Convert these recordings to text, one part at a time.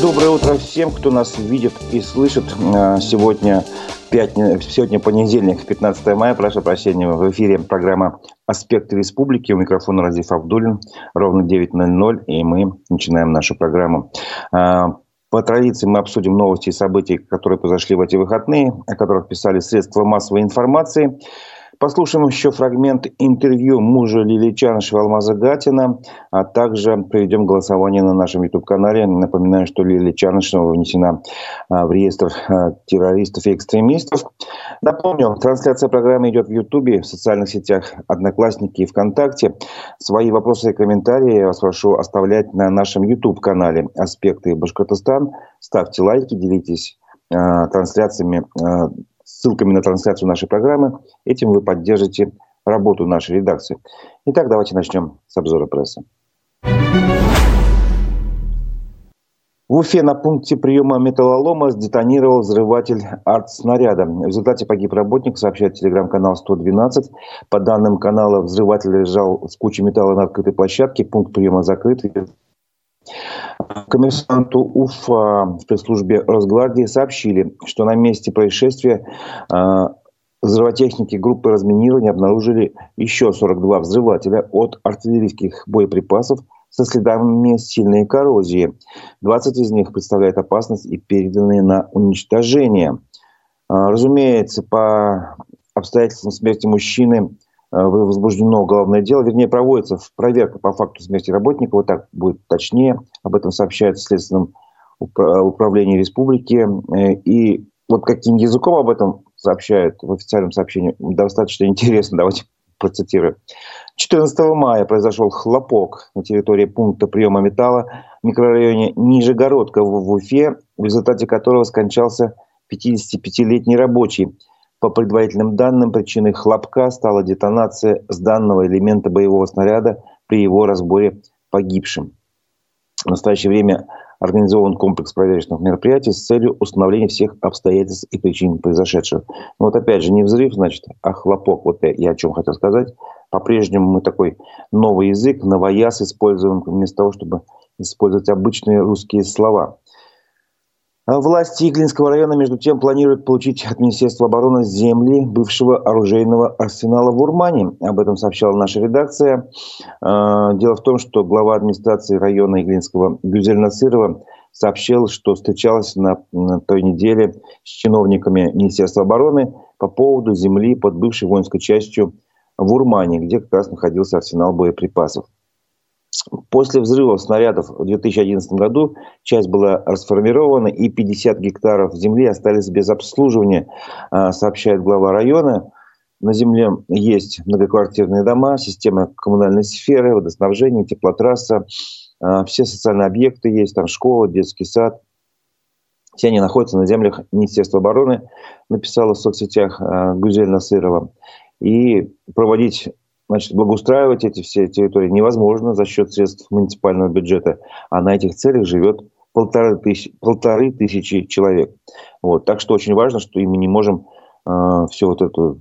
Доброе утро всем, кто нас видит и слышит. А, сегодня, пятни... Сегодня понедельник, 15 мая, прошу прощения, в эфире программа «Аспекты республики». У микрофона Разиф Абдулин. Ровно 9.00, и мы начинаем нашу программу. А, по традиции мы обсудим новости и события, которые произошли в эти выходные, о которых писали средства массовой информации. Послушаем еще фрагмент интервью мужа Лилии Чанышева Алмаза Гатина, а также проведем голосование на нашем YouTube-канале. Напоминаю, что Лилия Чанышева внесена а, в реестр а, террористов и экстремистов. Напомню, трансляция программы идет в YouTube, в социальных сетях Одноклассники и ВКонтакте. Свои вопросы и комментарии я вас прошу оставлять на нашем YouTube-канале «Аспекты Башкортостан». Ставьте лайки, делитесь а, трансляциями ссылками на трансляцию нашей программы. Этим вы поддержите работу нашей редакции. Итак, давайте начнем с обзора прессы. В Уфе на пункте приема металлолома сдетонировал взрыватель арт-снаряда. В результате погиб работник, сообщает телеграм-канал 112. По данным канала, взрыватель лежал с кучей металла на открытой площадке. Пункт приема закрыт. Коммерсанту УФА в пресс-службе Росгвардии сообщили, что на месте происшествия а, взрывотехники группы разминирования обнаружили еще 42 взрывателя от артиллерийских боеприпасов со следами сильной коррозии. 20 из них представляют опасность и переданы на уничтожение. А, разумеется, по обстоятельствам смерти мужчины возбуждено уголовное дело, вернее, проводится проверка по факту смерти работника, вот так будет точнее, об этом сообщает в Следственном управлении республики. Э, и вот каким языком об этом сообщают в официальном сообщении, достаточно интересно, давайте процитирую. 14 мая произошел хлопок на территории пункта приема металла в микрорайоне Нижегородка в Уфе, в результате которого скончался 55-летний рабочий. По предварительным данным, причиной хлопка стала детонация с данного элемента боевого снаряда при его разборе погибшим. В настоящее время организован комплекс проверочных мероприятий с целью установления всех обстоятельств и причин произошедшего. Но вот опять же, не взрыв, значит, а хлопок. Вот я о чем хотел сказать. По-прежнему мы такой новый язык, новояз используем вместо того, чтобы использовать обычные русские слова. А власти Иглинского района, между тем, планируют получить от Министерства обороны земли бывшего оружейного арсенала в Урмане. Об этом сообщала наша редакция. А, дело в том, что глава администрации района Иглинского Гюзель Насырова сообщил, что встречалась на, той неделе с чиновниками Министерства обороны по поводу земли под бывшей воинской частью в Урмане, где как раз находился арсенал боеприпасов. После взрыва снарядов в 2011 году часть была расформирована и 50 гектаров земли остались без обслуживания, а, сообщает глава района. На земле есть многоквартирные дома, система коммунальной сферы, водоснабжение, теплотрасса, а, все социальные объекты есть, там школа, детский сад. Все они находятся на землях Министерства обороны, написала в соцсетях а, Гузель Насырова. И проводить Значит, благоустраивать эти все территории невозможно за счет средств муниципального бюджета, а на этих целях живет полторы тысячи, полторы тысячи человек. Вот. Так что очень важно, что мы не можем э, все вот это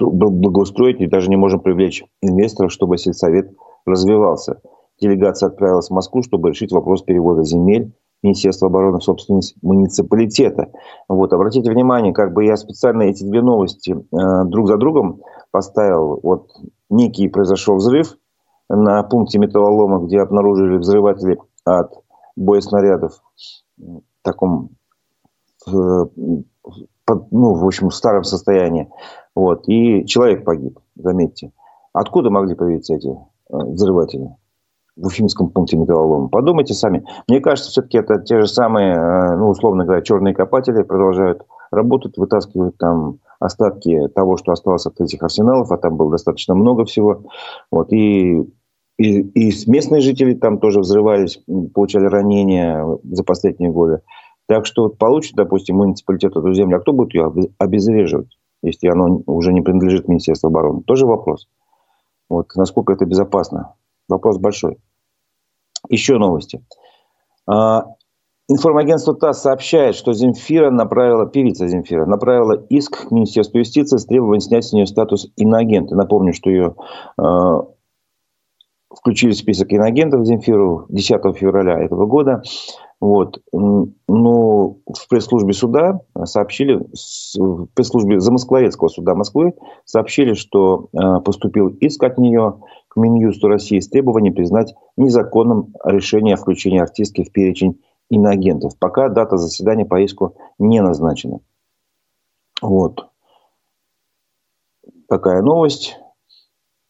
благоустроить и даже не можем привлечь инвесторов, чтобы сельсовет развивался. Делегация отправилась в Москву, чтобы решить вопрос перевода земель Министерства обороны в собственность муниципалитета. Вот, обратите внимание, как бы я специально эти две новости э, друг за другом поставил. Вот некий произошел взрыв на пункте металлолома, где обнаружили взрыватели от боеснарядов в таком, в, ну, в общем, в старом состоянии. Вот. И человек погиб, заметьте. Откуда могли появиться эти э, взрыватели? в Уфимском пункте металлолома. Подумайте сами. Мне кажется, все-таки это те же самые, э, ну, условно говоря, черные копатели продолжают работать, вытаскивают там остатки того, что осталось от этих арсеналов, а там было достаточно много всего. Вот, и, и, и местные жители там тоже взрывались, получали ранения за последние годы. Так что получит, допустим, муниципалитет эту землю, а кто будет ее обезвреживать, если она уже не принадлежит Министерству обороны? Тоже вопрос. Вот, насколько это безопасно? Вопрос большой. Еще новости. Информагентство ТАСС сообщает, что Земфира направила, певица Земфира, направила иск к Министерству юстиции с требованием снять с нее статус иноагента. Напомню, что ее э, включили в список иноагентов Земфиру 10 февраля этого года. Вот. Ну, в пресс-службе суда сообщили, в пресс-службе Замоскворецкого суда Москвы сообщили, что э, поступил иск от нее к Минюсту России с требованием признать незаконным решение о включении артистки в перечень иноагентов. Пока дата заседания по иску не назначена. Вот. Такая новость.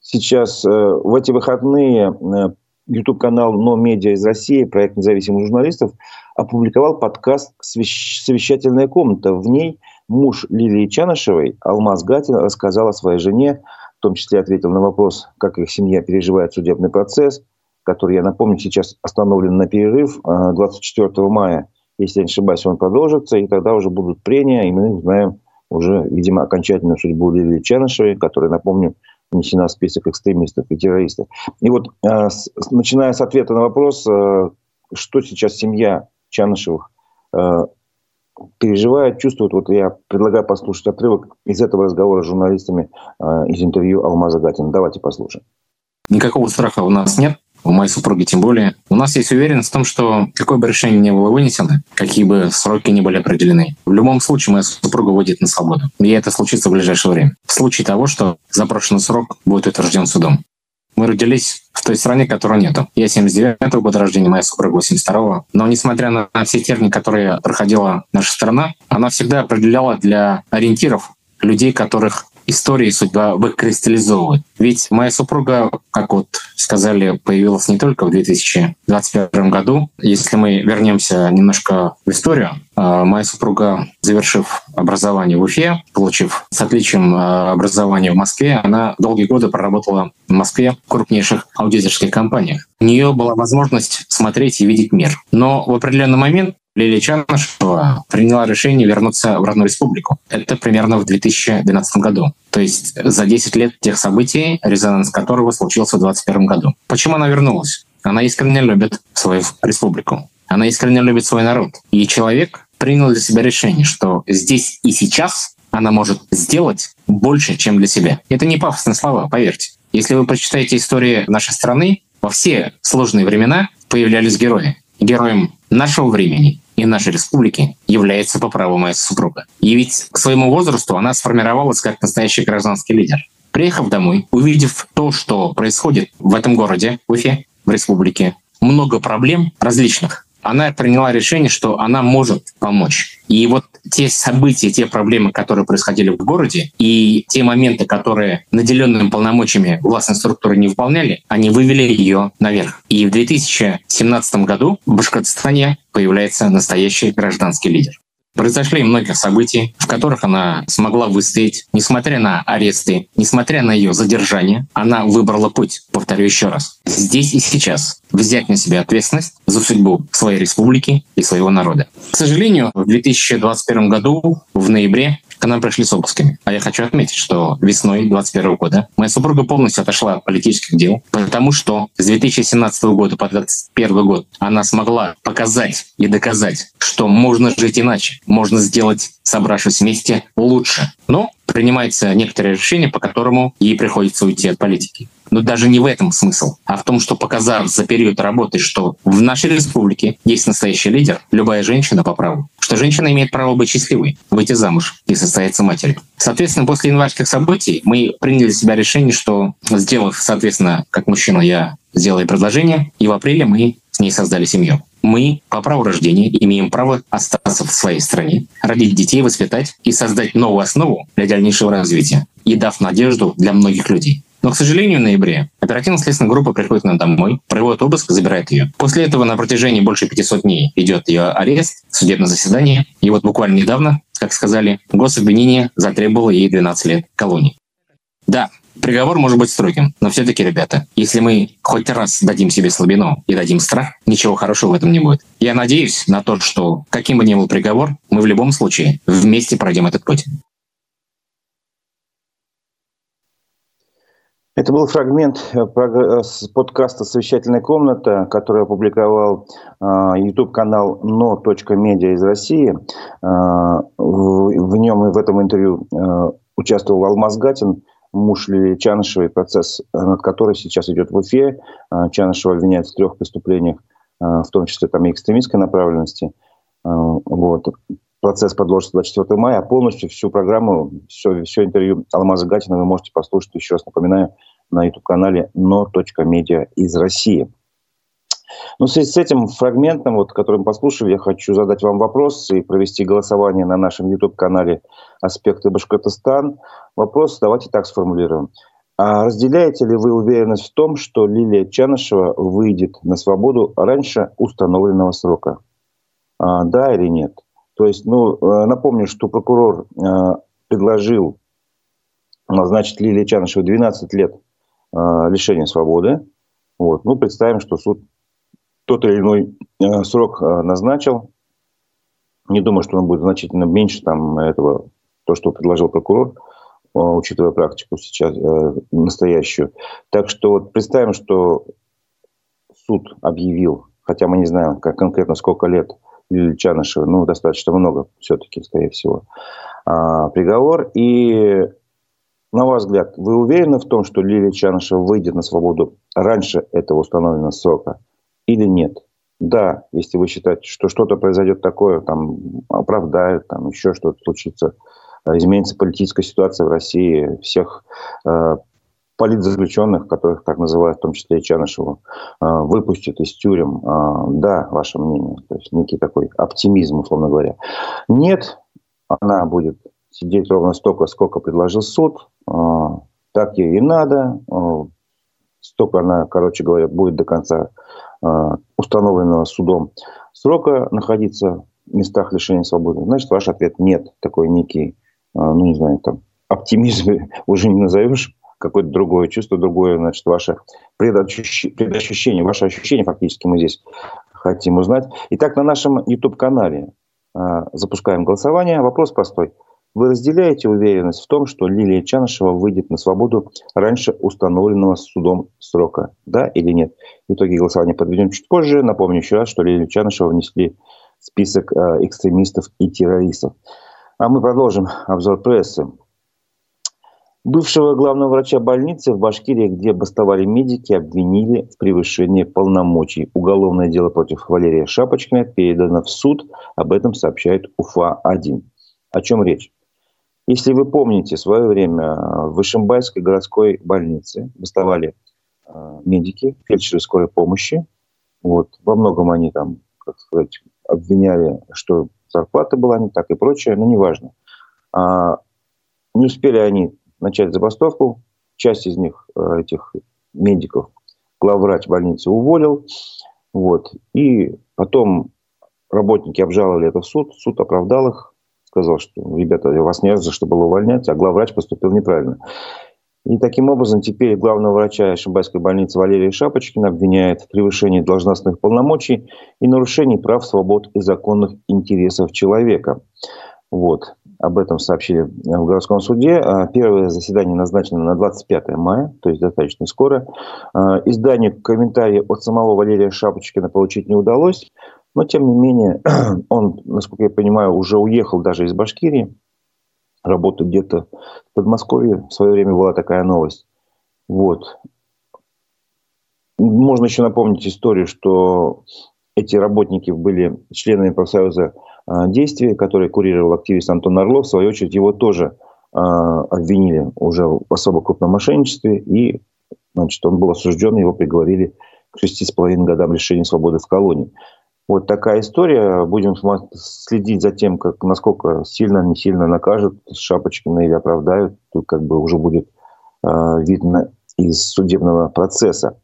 Сейчас э, в эти выходные э, YouTube-канал «Но медиа из России», проект независимых журналистов, опубликовал подкаст «Совещательная комната». В ней муж Лилии Чанышевой, Алмаз Гатин, рассказал о своей жене, в том числе ответил на вопрос, как их семья переживает судебный процесс, который, я напомню, сейчас остановлен на перерыв 24 э, мая. Если я не ошибаюсь, он продолжится, и тогда уже будут прения, и мы узнаем уже, видимо, окончательную судьбу Лилии Чанышевой, которая, напомню, внесена в список экстремистов и террористов. И вот, с, начиная с ответа на вопрос, э, что сейчас семья Чанышевых переживает, чувствует, вот я предлагаю послушать отрывок из этого разговора с журналистами из интервью Алмаза Гатина. Давайте послушаем. Никакого страха у нас нет у моей супруги тем более. У нас есть уверенность в том, что какое бы решение ни было вынесено, какие бы сроки ни были определены, в любом случае моя супруга выйдет на свободу. И это случится в ближайшее время. В случае того, что запрошенный срок будет утвержден судом. Мы родились в той стране, которой нету. Я 79-го года рождения, моя супруга 82-го. Но несмотря на все тернии, которые проходила наша страна, она всегда определяла для ориентиров людей, которых истории судьба выкристаллизовывает. Ведь моя супруга, как вот сказали, появилась не только в 2021 году. Если мы вернемся немножко в историю, а, моя супруга, завершив образование в Уфе, получив с отличием а, образования в Москве, она долгие годы проработала в Москве в крупнейших аудиторских компаниях. У нее была возможность смотреть и видеть мир. Но в определенный момент Лилия Чанышева приняла решение вернуться в родную республику. Это примерно в 2012 году. То есть за 10 лет тех событий, резонанс которого случился в 2021 году. Почему она вернулась? Она искренне любит свою республику. Она искренне любит свой народ. И человек принял для себя решение, что здесь и сейчас она может сделать больше, чем для себя. Это не пафосные слова, поверьте. Если вы прочитаете историю нашей страны, во все сложные времена появлялись герои. Героем нашего времени и нашей республики является по праву моя супруга. И ведь к своему возрасту она сформировалась как настоящий гражданский лидер. Приехав домой, увидев то, что происходит в этом городе, в Уфе, в республике, много проблем различных, она приняла решение, что она может помочь. И вот те события, те проблемы, которые происходили в городе, и те моменты, которые наделенными полномочиями властной структуры не выполняли, они вывели ее наверх. И в 2017 году в Башкортостане появляется настоящий гражданский лидер. Произошли много событий, в которых она смогла выстоять. Несмотря на аресты, несмотря на ее задержание, она выбрала путь, повторю еще раз, здесь и сейчас взять на себя ответственность за судьбу своей республики и своего народа. К сожалению, в 2021 году, в ноябре, к нам пришли с обысками. А я хочу отметить, что весной 2021 года моя супруга полностью отошла от политических дел, потому что с 2017 года по 2021 год она смогла показать и доказать, что можно жить иначе, можно сделать, собравшись вместе, лучше. Но принимается некоторые решения, по которому ей приходится уйти от политики. Но даже не в этом смысл, а в том, что показав за период работы, что в нашей республике есть настоящий лидер, любая женщина по праву, что женщина имеет право быть счастливой, выйти замуж и состояться матерью. Соответственно, после январских событий мы приняли для себя решение, что сделав, соответственно, как мужчина, я сделаю предложение, и в апреле мы с ней создали семью. Мы по праву рождения имеем право остаться в своей стране, родить детей, воспитать и создать новую основу для дальнейшего развития, и дав надежду для многих людей. Но, к сожалению, в ноябре оперативно-следственная группа приходит к нам домой, проводит обыск, забирает ее. После этого на протяжении больше 500 дней идет ее арест, судебное заседание. И вот буквально недавно, как сказали, гособвинение затребовало ей 12 лет колонии. Да, приговор может быть строгим, но все-таки, ребята, если мы хоть раз дадим себе слабину и дадим страх, ничего хорошего в этом не будет. Я надеюсь на то, что каким бы ни был приговор, мы в любом случае вместе пройдем этот путь. Это был фрагмент э, э, подкаста «Совещательная комната», который опубликовал YouTube-канал э, no.media из России. В нем и в этом интервью участвовал Алмаз Гатин, муж Лилии Чанышевой, процесс над которой сейчас идет в Уфе. Чанышева обвиняется в трех преступлениях в том числе там и экстремистской направленности. Вот. Процесс подложится 24 мая, а полностью всю программу, все, все интервью Алмаза Гатина вы можете послушать, еще раз напоминаю, на YouTube-канале no.media из России. Ну, в связи с этим фрагментом, вот, который мы послушали, я хочу задать вам вопрос и провести голосование на нашем YouTube-канале «Аспекты Башкортостан». Вопрос давайте так сформулируем. А разделяете ли вы уверенность в том, что Лилия Чанышева выйдет на свободу раньше установленного срока? А, да или нет? То есть, ну, э, напомню, что прокурор э, предложил назначить Лилии Чанышевой 12 лет э, лишения свободы. Вот. Ну, представим, что суд тот или иной срок назначил. Не думаю, что он будет значительно меньше там, этого, то, что предложил прокурор, учитывая практику сейчас настоящую. Так что вот представим, что суд объявил, хотя мы не знаем как конкретно сколько лет Лилии Чанышевой, ну, достаточно много все-таки, скорее всего, а, приговор. И, на ваш взгляд, вы уверены в том, что Лилия Чанышева выйдет на свободу раньше этого установленного срока? или нет. Да, если вы считаете, что что-то произойдет такое, там оправдают, там еще что-то случится, э, изменится политическая ситуация в России, всех э, политзаключенных, которых так называют, в том числе и Чанышеву, э, выпустят из тюрем. Э, да, ваше мнение. То есть некий такой оптимизм, условно говоря. Нет, она будет сидеть ровно столько, сколько предложил суд. Э, так ей и надо. Столько она, короче говоря, будет до конца установленного судом срока находиться в местах лишения свободы, значит, ваш ответ нет. Такой некий, ну, не знаю, там, оптимизм уже не назовешь, какое-то другое чувство, другое, значит, ваше предощущение, предощущение, ваше ощущение фактически мы здесь хотим узнать. Итак, на нашем YouTube-канале а, запускаем голосование. Вопрос простой. Вы разделяете уверенность в том, что Лилия Чанышева выйдет на свободу раньше установленного судом срока? Да или нет? Итоги голосования подведем чуть позже. Напомню еще раз, что Лилию Чанышева внесли в список э, экстремистов и террористов. А мы продолжим обзор прессы. Бывшего главного врача больницы в Башкирии, где бастовали медики, обвинили в превышении полномочий. Уголовное дело против Валерия Шапочкина передано в суд. Об этом сообщает УФА-1. О чем речь? Если вы помните, в свое время в Вышимбайской городской больнице бастовали э, медики, фельдшеры скорой помощи. Вот. Во многом они там, как сказать, обвиняли, что зарплата была не так и прочее, но неважно. А, не успели они начать забастовку. Часть из них, э, этих медиков, главврач больницы уволил. Вот. И потом работники обжаловали это в суд. Суд оправдал их сказал, что, ребята, вас не за что было увольнять, а главврач поступил неправильно. И таким образом теперь главного врача Шимбайской больницы Валерия Шапочкина обвиняет в превышении должностных полномочий и нарушении прав, свобод и законных интересов человека. Вот. Об этом сообщили в городском суде. А, первое заседание назначено на 25 мая, то есть достаточно скоро. А, изданию комментарии от самого Валерия Шапочкина получить не удалось. Но, тем не менее, он, насколько я понимаю, уже уехал даже из Башкирии, работает где-то в Подмосковье. В свое время была такая новость. Вот. Можно еще напомнить историю, что эти работники были членами профсоюза а, действия, который курировал активист Антон Орлов. В свою очередь, его тоже а, обвинили уже в особо крупном мошенничестве. И значит, он был осужден, его приговорили к шести с половиной годам лишения свободы в колонии. Вот такая история. Будем следить за тем, как, насколько сильно, не сильно накажут Шапочкина или оправдают. Тут как бы уже будет э, видно из судебного процесса.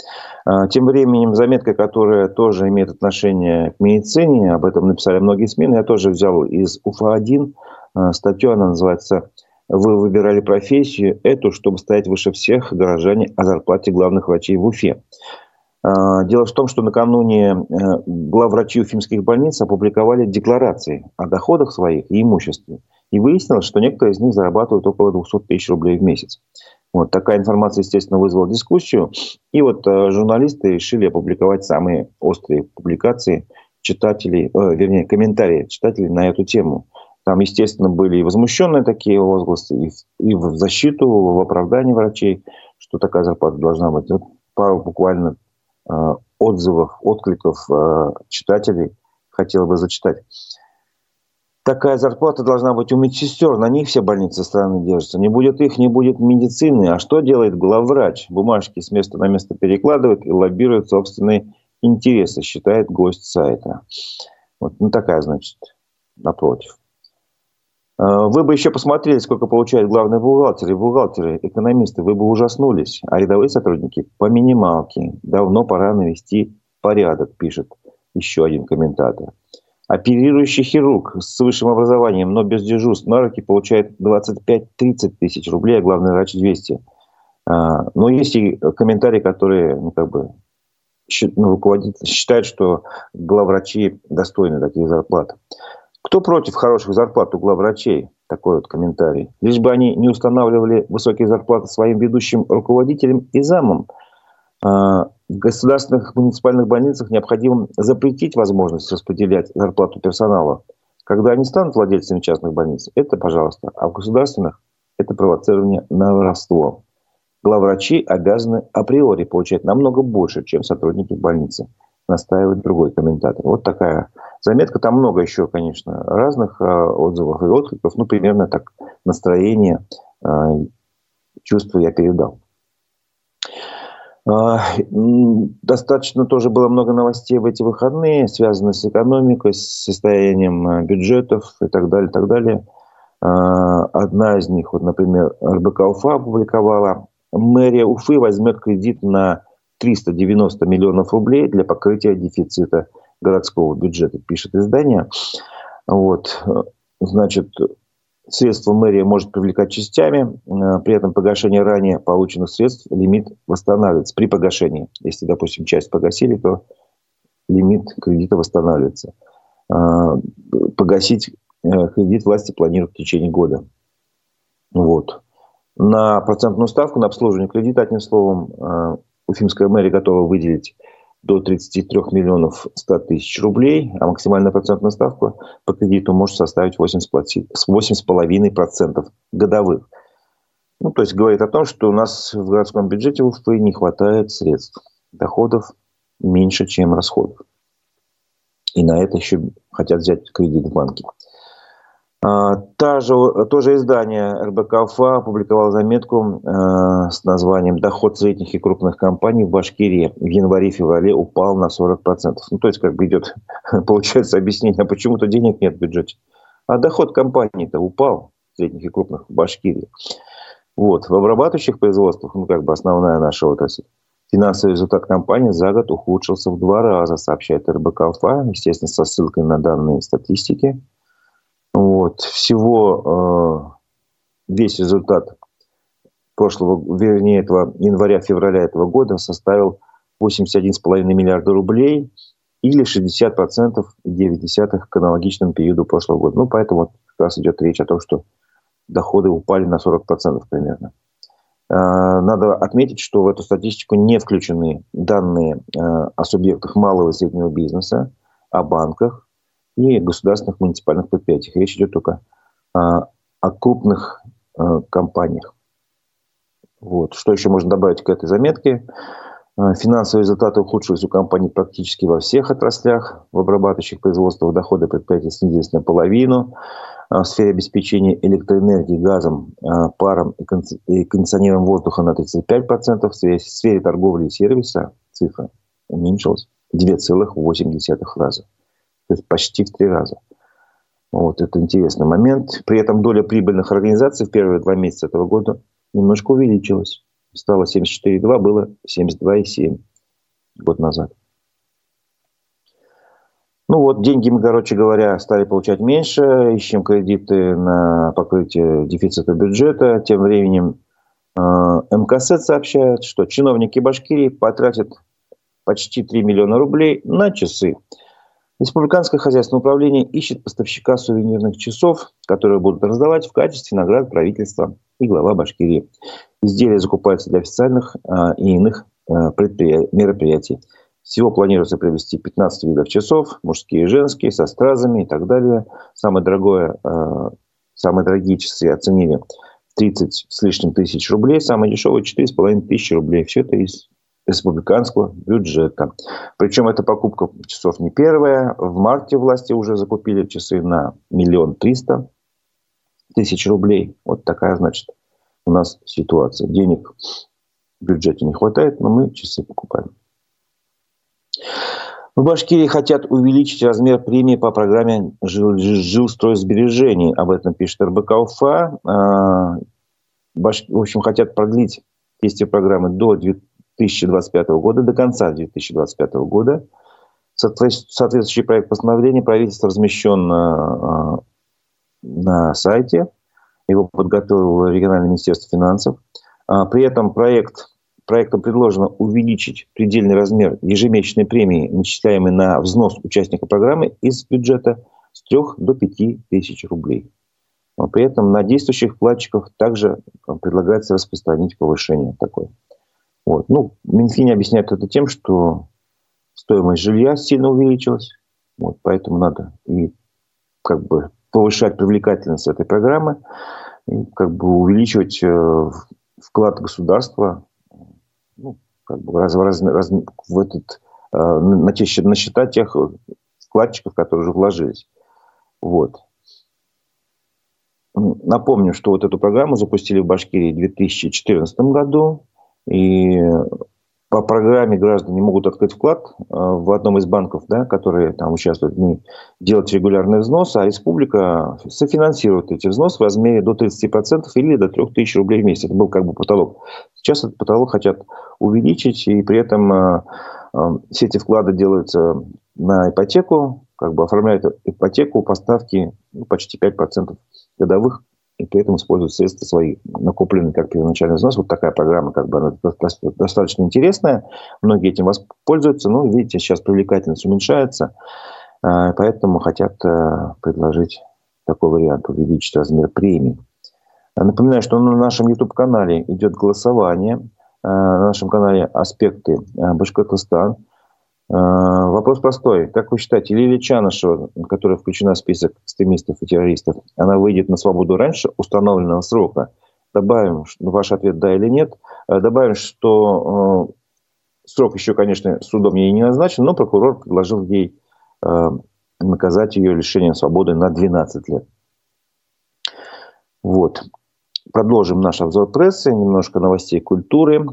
Э, тем временем заметка, которая тоже имеет отношение к медицине, об этом написали многие СМИ, я тоже взял из УФА-1 э, статью, она называется «Вы выбирали профессию эту, чтобы стоять выше всех горожане о зарплате главных врачей в Уфе». А, дело в том, что накануне э, главврачи уфимских больниц опубликовали декларации о доходах своих и имуществе. И выяснилось, что некоторые из них зарабатывают около 200 тысяч рублей в месяц. Вот такая информация, естественно, вызвала дискуссию. И вот э, журналисты решили опубликовать самые острые публикации читателей, э, вернее, комментарии читателей на эту тему. Там, естественно, были и возмущенные такие возгласы, и, и в защиту, в оправдании врачей, что такая зарплата должна быть. Вот пару буквально отзывов, откликов читателей хотел бы зачитать. Такая зарплата должна быть у медсестер. На них все больницы страны держатся. Не будет их, не будет медицины. А что делает главврач? Бумажки с места на место перекладывает и лоббирует собственные интересы, считает гость сайта. Вот, ну, такая, значит, напротив. А, вы бы еще посмотрели, сколько получают главные бухгалтеры, бухгалтеры, экономисты. Вы бы ужаснулись. А рядовые сотрудники по минималке. Давно пора навести порядок, пишет еще один комментатор. Оперирующий хирург с высшим образованием, но без дежурств на руки получает 25-30 тысяч рублей, а главный врач 200. А, но есть и комментарии, которые ну, как бы, ну, руководитель считает, что главврачи достойны таких зарплат. Кто против хороших зарплат у главврачей? Такой вот комментарий. Лишь бы они не устанавливали высокие зарплаты своим ведущим руководителям и замам. А, в государственных муниципальных больницах необходимо запретить возможность распределять зарплату персонала. Когда они станут владельцами частных больниц, это пожалуйста. А в государственных это провоцирование на воровство. Главврачи обязаны априори получать намного больше, чем сотрудники больницы. Настаивает другой комментатор. Вот такая заметка. Там много еще, конечно, разных э, отзывов и откликов. Ну, примерно так настроение, э, чувство я передал. А, достаточно тоже было много новостей в эти выходные, связанных с экономикой, с состоянием э, бюджетов и так далее, так далее. А, одна из них, вот, например, РБК Уфа опубликовала, мэрия Уфы возьмет кредит на 390 миллионов рублей для покрытия дефицита городского бюджета, пишет издание. Вот. Значит, Средства мэрия может привлекать частями, э, при этом погашение ранее полученных средств лимит восстанавливается при погашении. Если, допустим, часть погасили, то лимит кредита восстанавливается. Э, погасить э, кредит власти планируют в течение года. Вот. На процентную ставку на обслуживание кредита, одним словом, Уфимская мэрия готова выделить до 33 миллионов 100 тысяч рублей, а максимальная процентная ставка по кредиту может составить 8,5% годовых. Ну, то есть говорит о том, что у нас в городском бюджете Уфы не хватает средств. Доходов меньше, чем расходов. И на это еще хотят взять кредит в банке. А, та же, то же издание РБК УФА опубликовало заметку э, с названием «Доход средних и крупных компаний в Башкирии в январе-феврале упал на 40%». Ну, то есть, как бы идет, получается, объяснение, а почему-то денег нет в бюджете. А доход компаний-то упал, средних и крупных, в Башкирии. Вот. В обрабатывающих производствах, ну, как бы основная наша отрасль, финансовый результат компании за год ухудшился в два раза, сообщает РБК УФА, естественно, со ссылкой на данные статистики. Вот. Всего э, весь результат прошлого, вернее, этого января-февраля этого года составил 81,5 миллиарда рублей или 60% 9 к аналогичному периоду прошлого года. Ну, поэтому вот как раз идет речь о том, что доходы упали на 40% примерно. Э, надо отметить, что в эту статистику не включены данные э, о субъектах малого и среднего бизнеса, о банках, и государственных муниципальных предприятиях. Речь идет только а, о крупных а, компаниях. Вот. Что еще можно добавить к этой заметке? А, финансовые результаты ухудшились у компаний практически во всех отраслях. В обрабатывающих производствах доходы предприятий снизились наполовину. В сфере обеспечения электроэнергии, газом, паром и кондиционером воздуха на 35%. В сфере торговли и сервиса цифра уменьшилась 2,8 раза. То есть почти в три раза. Вот, это интересный момент. При этом доля прибыльных организаций в первые два месяца этого года немножко увеличилась. Стало 74,2, было 72,7 год назад. Ну вот, деньги мы, короче говоря, стали получать меньше, ищем кредиты на покрытие дефицита бюджета. Тем временем э, МКС сообщает, что чиновники Башкирии потратят почти 3 миллиона рублей на часы. Республиканское хозяйственное управление ищет поставщика сувенирных часов, которые будут раздавать в качестве наград правительства и глава Башкирии. Изделия закупаются для официальных а, и иных а, мероприятий. Всего планируется привезти 15 видов часов, мужские и женские, со стразами и так далее. Самое дорогое, а, самые дорогие часы оценили 30 с лишним тысяч рублей, самые дешевые 4,5 тысячи рублей. Все это из республиканского бюджета. Причем эта покупка часов не первая. В марте власти уже закупили часы на миллион триста тысяч рублей. Вот такая, значит, у нас ситуация. Денег в бюджете не хватает, но мы часы покупаем. В Башкирии хотят увеличить размер премии по программе жилстройсбережений. Об этом пишет РБК УФА. А, в общем, хотят продлить действие программы до 2025 года, до конца 2025 года. Соответствующий проект постановления правительства размещен на, на сайте. Его подготовило региональное министерство финансов. А, при этом проект, проектом предложено увеличить предельный размер ежемесячной премии, начисляемой на взнос участника программы из бюджета с 3 до 5 тысяч рублей. При этом на действующих вкладчиков также предлагается распространить повышение такое. Вот. Ну, Минфин объясняет это тем, что стоимость жилья сильно увеличилась. Вот, поэтому надо и как бы повышать привлекательность этой программы, и как бы увеличивать э, вклад государства ну, как бы раз, раз, раз, в этот, э, на, счета тех вкладчиков, которые уже вложились. Вот. Напомню, что вот эту программу запустили в Башкирии в 2014 году. И по программе граждане могут открыть вклад э, в одном из банков, да, которые там участвуют в ней, делать регулярный взнос, а республика софинансирует эти взносы в размере до 30% или до 3000 рублей в месяц. Это был как бы потолок. Сейчас этот потолок хотят увеличить, и при этом э, э, все эти вклады делаются на ипотеку, как бы оформляют ипотеку по ставке ну, почти 5% годовых, и при этом используют средства свои, накопленные как первоначальный взнос. Вот такая программа, как бы она достаточно интересная. Многие этим воспользуются, но, видите, сейчас привлекательность уменьшается, а, поэтому хотят э, предложить такой вариант, увеличить размер премий. Напоминаю, что на нашем YouTube-канале идет голосование, э, на нашем канале «Аспекты э, Башкортостан». А, вопрос простой. Как вы считаете, Лилия Чанышева, которая включена в список экстремистов и террористов, она выйдет на свободу раньше установленного срока? Добавим ваш ответ «да» или «нет». А, добавим, что э, срок еще, конечно, судом ей не назначен, но прокурор предложил ей э, наказать ее лишением свободы на 12 лет. Вот. Продолжим наш обзор прессы, немножко новостей культуры.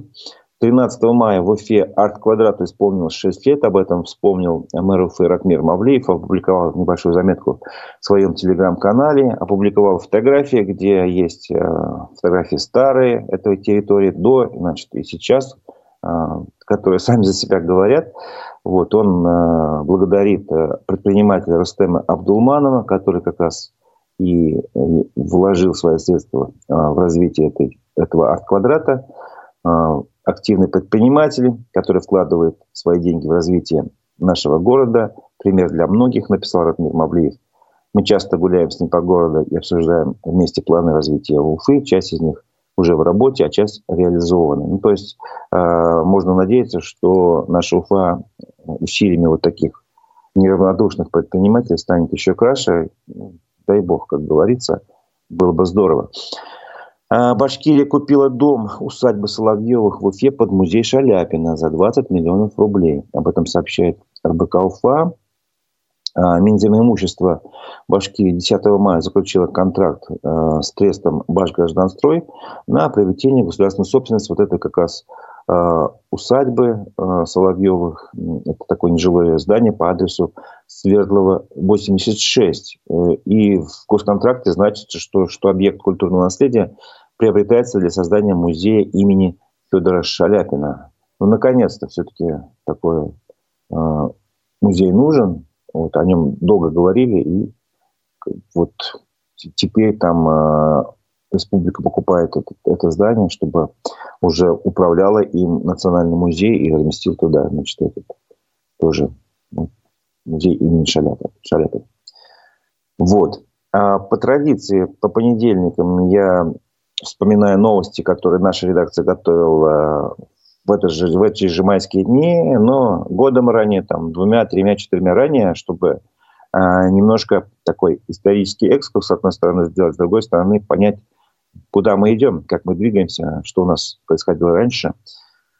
13 мая в Уфе арт-квадрату исполнилось 6 лет. Об этом вспомнил мэр Уфы Ратмир Мавлеев. Опубликовал небольшую заметку в своем телеграм-канале. Опубликовал фотографии, где есть э, фотографии старые этой территории до, значит, и сейчас, э, которые сами за себя говорят. Вот, он э, благодарит предпринимателя Рустема Абдулманова, который как раз и вложил свои средства в развитие этой, этого арт-квадрата активные предприниматели, которые вкладывают свои деньги в развитие нашего города. Пример для многих, написал Ратмир Мавлиев. Мы часто гуляем с ним по городу и обсуждаем вместе планы развития Уфы. Часть из них уже в работе, а часть реализована. Ну, то есть э, можно надеяться, что наша Уфа усилиями вот таких неравнодушных предпринимателей станет еще краше. Дай бог, как говорится, было бы здорово. А, Башкирия купила дом усадьбы Соловьевых в Уфе под музей Шаляпина за 20 миллионов рублей. Об этом сообщает РБК Уфа. А, Минземимущество Башкирии 10 мая заключило контракт а, с трестом Башгражданстрой на приобретение государственной собственности вот этой как раз усадьбы Соловьевых. Это такое нежилое здание по адресу Свердлова 86. Э, и в госконтракте значится, что, что объект культурного наследия приобретается для создания музея имени Федора Шаляпина. Ну, наконец-то все-таки такой э, музей нужен. Вот, о нем долго говорили, и вот теперь там э, республика покупает это, это здание, чтобы уже управляла им Национальный музей и разместил туда, значит, этот тоже ну, музей имени Шаляпина. Шаляпина. Вот. А по традиции, по понедельникам я вспоминаю новости, которые наша редакция готовила в, это же, в эти же майские дни, но годом ранее, там, двумя, тремя, четырьмя ранее, чтобы а, немножко такой исторический экскурс, с одной стороны, сделать, с другой стороны, понять, куда мы идем, как мы двигаемся, что у нас происходило раньше.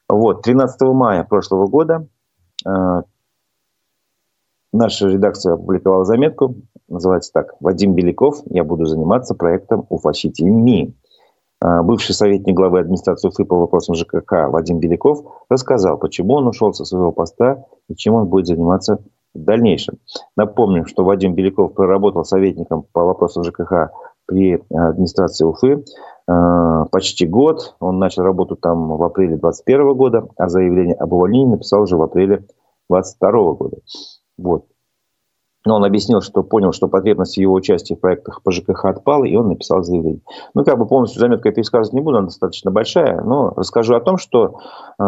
Вот, 13 мая прошлого года э, наша редакция опубликовала заметку, называется так, «Вадим Беляков, я буду заниматься проектом «Уфа-Сити МИ». Э, бывший советник главы администрации Уфы по вопросам ЖКХ Вадим Беляков рассказал, почему он ушел со своего поста и чем он будет заниматься в дальнейшем. Напомним, что Вадим Беляков проработал советником по вопросам ЖКХ при администрации Уфы э, почти год. Он начал работу там в апреле 2021 года, а заявление об увольнении написал уже в апреле 2022 года. Вот. Но он объяснил, что понял, что потребность его участия в проектах по ЖКХ отпала, и он написал заявление. Ну, как бы полностью заметку я пересказывать не буду, она достаточно большая, но расскажу о том, что э,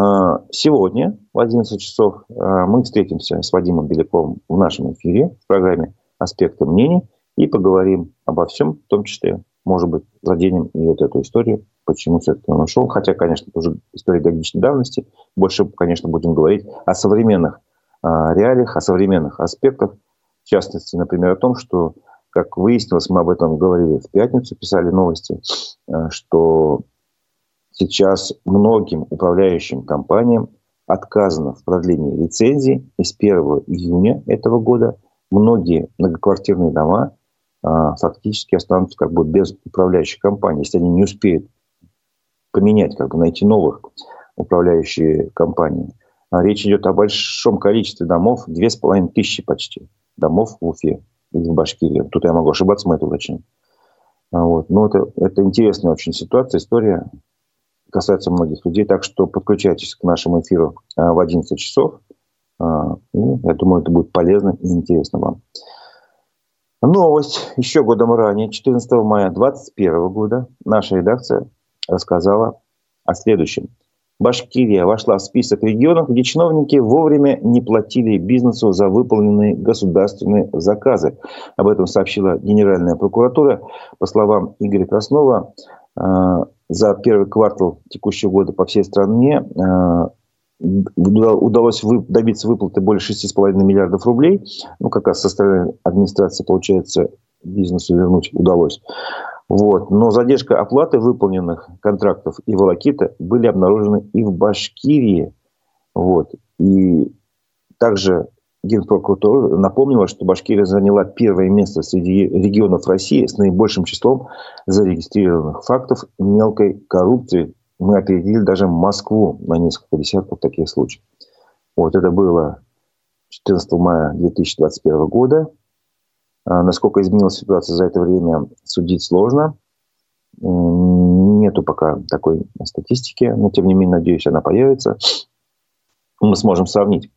сегодня в 11 часов э, мы встретимся с Вадимом Беляковым в нашем эфире в программе «Аспекты мнений» и поговорим обо всем, в том числе, может быть, заденем и вот эту историю, почему все-таки он ушел. Хотя, конечно, уже история годичной давности. Больше, конечно, будем говорить о современных э, реалиях, о современных аспектах, в частности, например, о том, что, как выяснилось, мы об этом говорили в пятницу, писали новости, э, что сейчас многим управляющим компаниям отказано в продлении лицензии. И с 1 июня этого года многие многоквартирные дома фактически останутся как бы без управляющей компании, если они не успеют поменять, как бы найти новых управляющие компании. А речь идет о большом количестве домов, две с половиной тысячи почти домов в Уфе в Башкирии. Тут я могу ошибаться, мы это уточним. А вот. Но это, это интересная очень ситуация, история касается многих людей. Так что подключайтесь к нашему эфиру а, в 11 часов. А, я думаю, это будет полезно и интересно вам. Новость. Еще годом ранее, 14 мая 2021 года, наша редакция рассказала о следующем – Башкирия вошла в список регионов, где чиновники вовремя не платили бизнесу за выполненные государственные заказы. Об этом сообщила Генеральная прокуратура. По словам Игоря Краснова, э, за первый квартал текущего года по всей стране э, удалось добиться выплаты более 6,5 миллиардов рублей. Ну, как раз со стороны администрации, получается, бизнесу вернуть удалось. Вот. Но задержка оплаты выполненных контрактов и волокита были обнаружены и в Башкирии. Вот. И также Генпрокуратура напомнила, что Башкирия заняла первое место среди регионов России с наибольшим числом зарегистрированных фактов мелкой коррупции. Мы опередили даже Москву на несколько десятков таких случаев. Вот это было 14 мая 2021 года. А, насколько изменилась ситуация за это время, судить сложно. Нету пока такой статистики, но тем не менее, надеюсь, она появится. Мы сможем сравнить.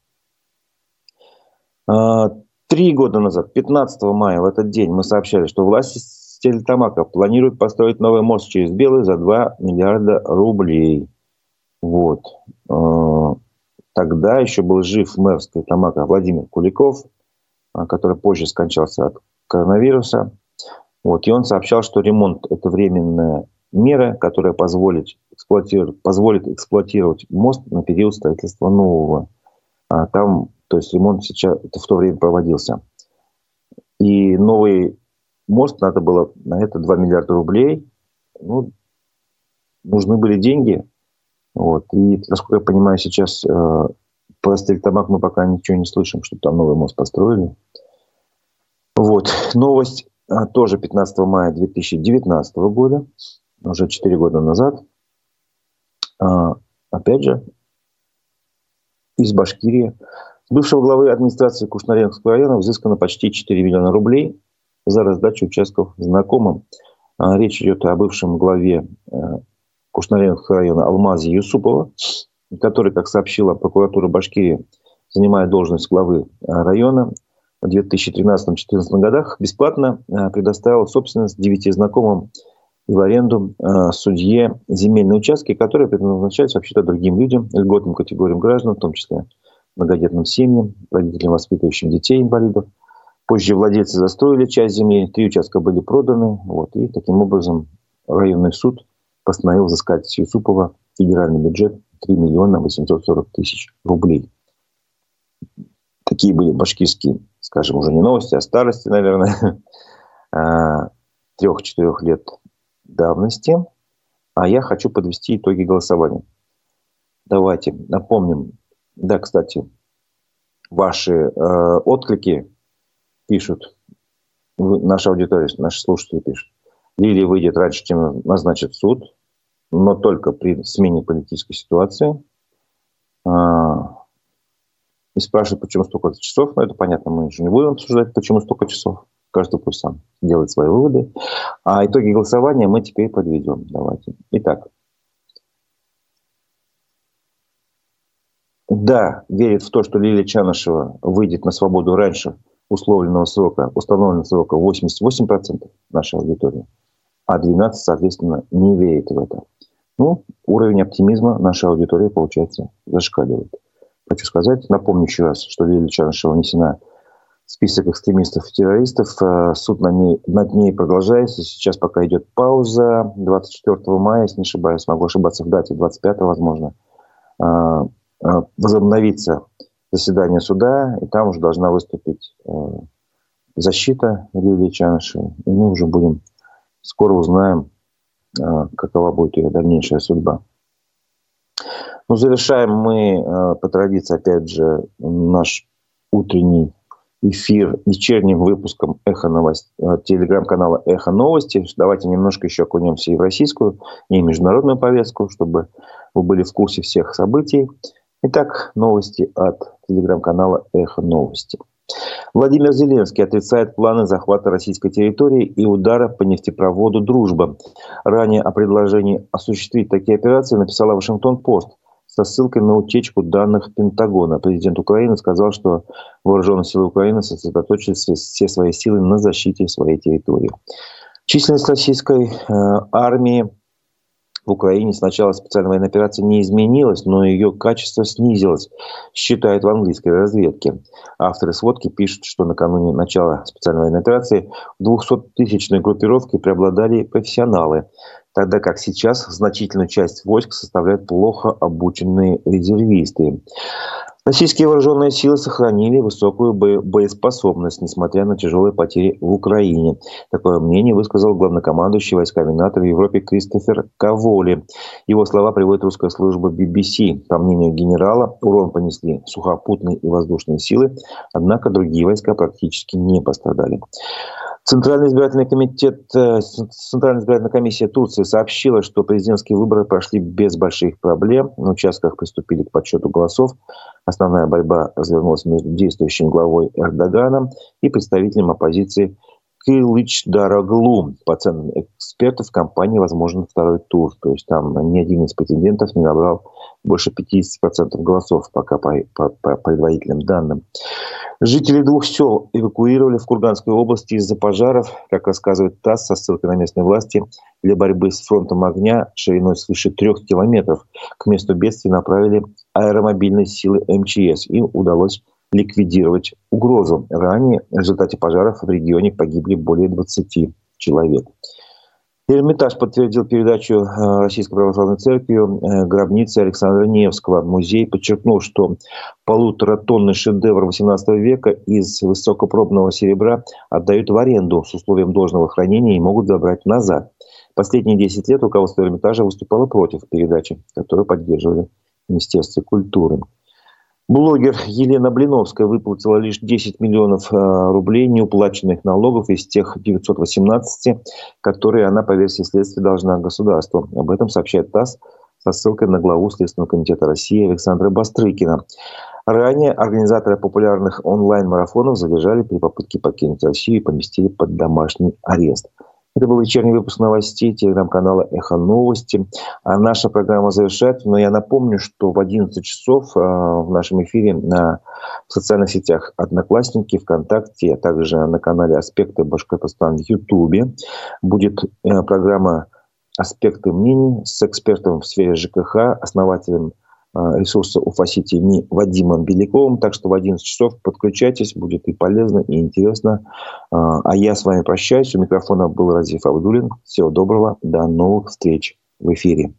А, три года назад, 15 мая, в этот день, мы сообщали, что власти Стерлитамака планируют построить новый мост через Белый за 2 миллиарда рублей. Вот. А, тогда еще был жив мэр Стерлитамака Владимир Куликов – а, который позже скончался от коронавируса. Вот, и он сообщал, что ремонт – это временная мера, которая позволит эксплуатировать, позволит эксплуатировать мост на период строительства нового. А там, то есть ремонт сейчас это в то время проводился. И новый мост надо было на это 2 миллиарда рублей. Ну, нужны были деньги. Вот. И, насколько я понимаю, сейчас э, по Стельтамак мы пока ничего не слышим, что там новый мост построили. Вот. Новость а, тоже 15 мая 2019 года, уже 4 года назад. А, опять же, из Башкирии. С бывшего главы администрации Кушнаренского района взыскано почти 4 миллиона рублей за раздачу участков знакомым. А, речь идет о бывшем главе э, Кушнаренского района Алмазе Юсупова, который, как сообщила прокуратура Башкирии, занимая должность главы э, района, в 2013-2014 годах бесплатно э, предоставил собственность девяти знакомым и в аренду судье земельные участки, которые предназначаются вообще-то другим людям, льготным категориям граждан, в том числе многодетным семьям, родителям, воспитывающим детей инвалидов. Позже владельцы застроили часть земли, три участка были проданы, вот, и таким образом районный суд постановил взыскать с Юсупова федеральный бюджет 3 миллиона 840 тысяч рублей. Такие были башкирские, скажем, уже не новости, а старости, наверное, а, трех-четырех лет давности. А я хочу подвести итоги голосования. давайте напомним. Да, кстати, ваши э, отклики пишут, наша аудитория, наши слушатели пишут. Лилия выйдет раньше, чем назначит суд, но только при смене политической ситуации. А, и спрашивают, почему столько часов. Ну, это понятно, мы еще не будем обсуждать, почему столько часов. Каждый пусть сам делает свои выводы. А итоги голосования мы теперь подведем. Давайте. Итак. Да, верит в то, что Лилия Чанышева выйдет на свободу раньше условленного срока, установленного срока 88% нашей аудитории, а 12, соответственно, не верит в это. Ну, уровень оптимизма нашей аудитории, получается, зашкаливает. Хочу сказать, напомню еще раз, что Лилия Чанышева внесена в список экстремистов и террористов. Э, суд над ней, над ней продолжается. Сейчас пока идет пауза. 24 мая, если не ошибаюсь, могу ошибаться в дате, 25 возможно, э, э, возобновится заседание суда, и там уже должна выступить защита Лилии Чанышевой. И мы уже будем, скоро узнаем, какова будет ее дальнейшая судьба. Ну, завершаем мы э, по традиции, опять же, наш утренний эфир вечерним выпуском «Эхо новостей», э, телеграм-канала «Эхо новости». Давайте немножко еще окунемся и в российскую, и в международную повестку, чтобы вы были в курсе всех событий. Итак, новости от телеграм-канала «Эхо новости». Владимир Зеленский отрицает планы захвата российской территории и удара по нефтепроводу «Дружба». Ранее о предложении осуществить такие операции написала Вашингтон-Пост со ссылкой на утечку данных Пентагона. Президент Украины сказал, что вооруженные силы Украины сосредоточили все свои силы на защите своей территории. Численность российской э, армии в Украине с начала специальной военной операции не изменилась, но ее качество снизилось, считают в английской разведке. Авторы сводки пишут, что накануне начала специальной военной операции в 200-тысячной группировке преобладали профессионалы, тогда как сейчас значительную часть войск составляют плохо обученные резервисты. Российские вооруженные силы сохранили высокую боеспособность, несмотря на тяжелые потери в Украине. Такое мнение высказал главнокомандующий войсками НАТО в Европе Кристофер Каволи. Его слова приводит русская служба BBC. По мнению генерала, урон понесли сухопутные и воздушные силы, однако другие войска практически не пострадали. Центральный избирательный комитет, э, Центральная избирательная комиссия Турции сообщила, что президентские выборы прошли без больших проблем. На участках приступили к подсчету голосов. Основная борьба развернулась между действующим главой Эрдоганом и представителем оппозиции Кылыч Дароглу. По оценкам экспертов, в компании возможен второй тур. То есть там ни один из претендентов не набрал больше 50% голосов пока по, по, по предварительным данным. Жители двух сел эвакуировали в Курганской области из-за пожаров, как рассказывает ТАСС со ссылкой на местные власти, для борьбы с фронтом огня шириной свыше трех километров. К месту бедствия направили аэромобильные силы МЧС. Им удалось ликвидировать угрозу. Ранее в результате пожаров в регионе погибли более 20 человек. Эрмитаж подтвердил передачу э, Российской Православной Церкви э, гробницы Александра Невского. Музей подчеркнул, что полуторатонный шедевр XVIII века из высокопробного серебра отдают в аренду с условием должного хранения и могут забрать назад. Последние 10 лет руководство Эрмитажа выступало против передачи, которую поддерживали Министерство культуры. Блогер Елена Блиновская выплатила лишь 10 миллионов э, рублей неуплаченных налогов из тех 918, которые она, по версии следствия, должна государству. Об этом сообщает ТАСС со ссылкой на главу Следственного комитета России Александра Бастрыкина. Ранее организаторы популярных онлайн-марафонов задержали при попытке покинуть Россию и поместили под домашний арест. Это был вечерний выпуск новостей телеграм-канала «Эхо новости». А наша программа завершается, но я напомню, что в 11 часов э, в нашем эфире на социальных сетях «Одноклассники», ВКонтакте, а также на канале «Аспекты Башкортостан» в Ютубе будет э, программа «Аспекты мнений» с экспертом в сфере ЖКХ, основателем а, ресурса Уфа-Сити не Вадимом Беляковым. Так что в 11 часов подключайтесь, будет и полезно, и интересно. А, а я с вами прощаюсь. У микрофона был Разиф Абдулин. Всего доброго, до новых встреч в эфире.